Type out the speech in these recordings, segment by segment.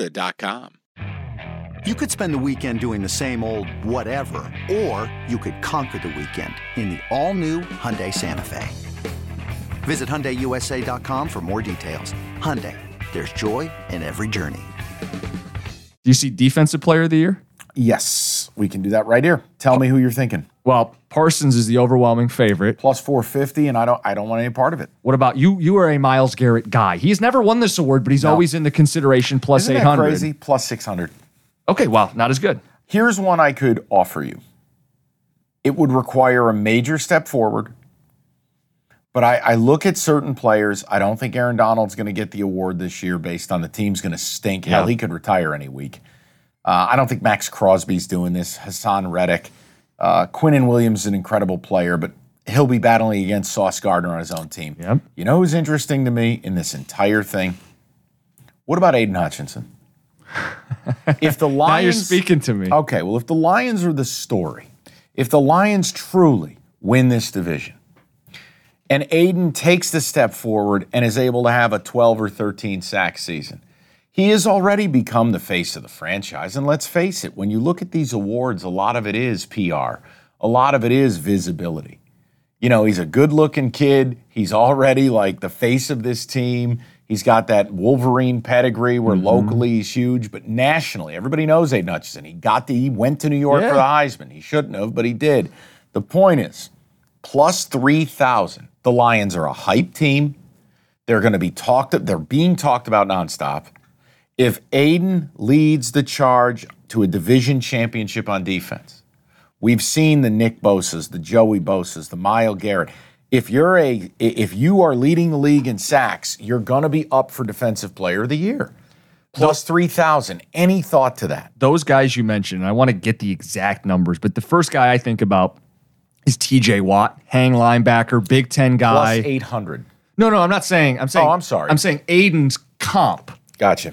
Serta.com. You could spend the weekend doing the same old whatever, or you could conquer the weekend in the all-new Hyundai Santa Fe. Visit HyundaiUSA.com for more details. Hyundai, there's joy in every journey. Do you see defensive player of the year? Yes, we can do that right here. Tell me who you're thinking. Well, Parsons is the overwhelming favorite. Plus 450, and I don't I don't want any part of it. What about you? You are a Myles Garrett guy. He's never won this award, but he's No. always in the consideration plus Isn't eight that crazy? Plus 600. Okay, well, not as good. Here's one I could offer you. It would require a major step forward, but I, I look at certain players. I don't think Aaron Donald's going to get the award this year based on the team's going to stink. Hell, Yeah. he could retire any week. Uh, I don't think Maxx Crosby's doing this. Haason Reddick. Uh, Quinnen Williams is an incredible player, but he'll be battling against Sauce Gardner on his own team. Yep. You know who's interesting to me in this entire thing? What about Aidan Hutchinson? if the Lions Now you're speaking to me. Okay, well, if the Lions are the story, if the Lions truly win this division, and Aidan takes the step forward and is able to have a 12 or 13 sack season, he has already become the face of the franchise. And let's face it, when you look at these awards, a lot of it is PR, a lot of it is visibility. You know, he's a good looking kid. He's already like the face of this team. He's got that Wolverine pedigree where mm-hmm. locally he's huge, but nationally, everybody knows Aidan Hutchinson. He got the, he went to New York for the Heisman. He shouldn't have, but he did. The point is, plus 3,000. The Lions are a hype team. They're going to be talked, about, they're being talked about nonstop. If Aidan leads the charge to a division championship on defense, we've seen the Nick Bosa's, the Joey Bosa's, the Mile Garrett. If you're a if you are leading the league in sacks, you're going to be up for defensive player of the year. Plus 3,000. Any thought to that? Those guys you mentioned, and I want to get the exact numbers, but the first guy I think about is TJ Watt, hang linebacker, Big Ten guy. 800. No, no, I'm not saying. I'm oh, saying. Oh, I'm sorry. I'm saying Aidan's comp. Gotcha.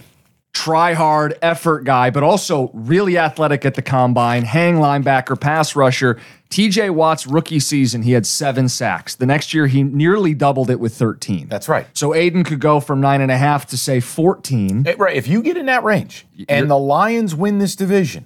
Try hard effort guy, but also really athletic at the combine, hang linebacker, pass rusher. TJ Watt's rookie season, he had seven sacks. The next year, he nearly doubled it with 13. That's right. So Aidan could go from nine and a half to say 14. Eh, Right. If you get in that range and the Lions win this division,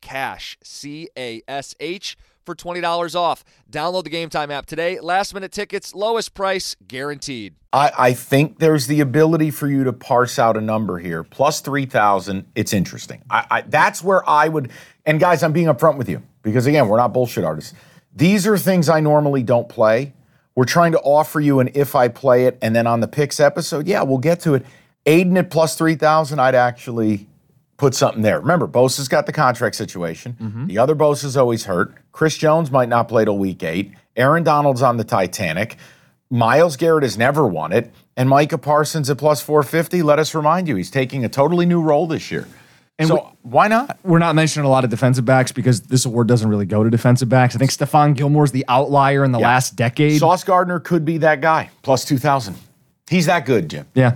CASH, C A S H, for $20 off. Download the Game Time app today. Last minute tickets, lowest price guaranteed. I, I think there's the ability for you to parse out a number here. Plus 3,000, it's interesting. I, I, that's where I would, and guys, I'm being upfront with you because again, we're not bullshit artists. These are things I normally don't play. We're trying to offer you an if I play it, and then on the picks episode, yeah, we'll get to it. Aidan at plus 3,000, I'd actually put something there. Remember, Bosa's got the contract situation. Mm-hmm. The other Bosa's always hurt. Chris Jones might not play till week eight. Aaron Donald's on the Titanic. Myles Garrett has never won it. And Micah Parsons at plus 450, let us remind you, he's taking a totally new role this year. And so we- why not? We're not mentioning a lot of defensive backs because this award doesn't really go to defensive backs. I think Stephon Gilmore's the outlier in the Yeah. last decade. Sauce Gardner could be that guy, plus 2,000. He's that good, Jim. yeah.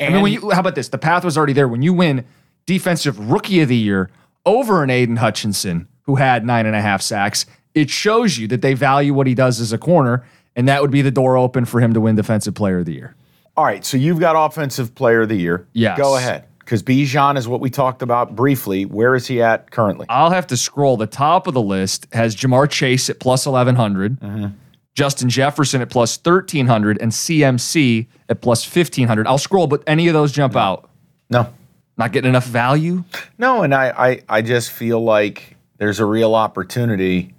I mean, when you, how about this? The path was already there. When you win Defensive Rookie of the Year over an Aidan Hutchinson, who had nine and a half sacks, it shows you that they value what he does as a corner, and that would be the door open for him to win Defensive Player of the Year. All right, so you've got Offensive Player of the Year. Yes. Go ahead. Because Bijan is what we talked about briefly. Where is he at currently? I'll have to scroll. The top of the list has Ja'Marr Chase at plus 1100, Mm-hmm. Justin Jefferson at plus 1300, and CMC at plus 1500. I'll scroll, but any of those jump out. No. Not getting enough value? No, and I, I, I just feel like there's a real opportunity.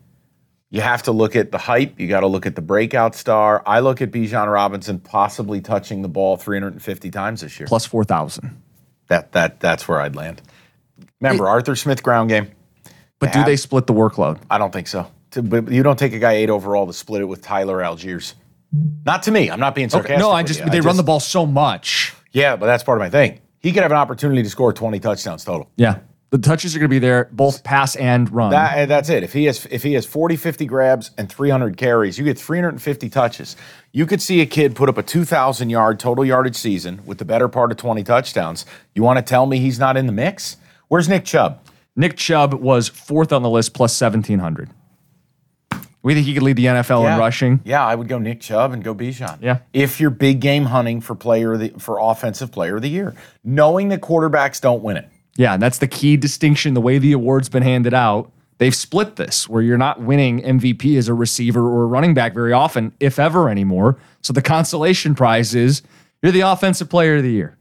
You have to look at the hype. You got to look at the breakout star. I look at Bijan Robinson possibly touching the ball 350 times this year. Plus 4,000. That that that's where I'd land. Remember Arthur Smith ground game. But do have- they split the workload? I don't think so. To- But you don't take a guy eight overall to split it with Tyler Allgeier. Not to me. I'm not being sarcastic. No, I just you. they run the ball so much. Yeah, but that's part of my thing. He could have an opportunity to score 20 touchdowns total. Yeah. The touches are going to be there, both pass and run. That, eh, that's it. If he has if he has 40, 50 grabs and 300 carries, you get 350 touches. You could see a kid put up a 2,000 yard total yardage season with the better part of 20 touchdowns. You want to tell me he's not in the mix? Where's Nick Chubb? Nick Chubb was fourth on the list, plus 1,700. We think he could lead the NFL in rushing. Yeah, I would go Nick Chubb and go Bijan. Yeah. If you're big game hunting for player of the, for offensive player of the year, knowing that quarterbacks don't win it. Yeah, and that's the key distinction. The way the award's been handed out, they've split this where you're not winning MVP as a receiver or a running back very often, if ever anymore. So the consolation prize is you're the offensive player of the year.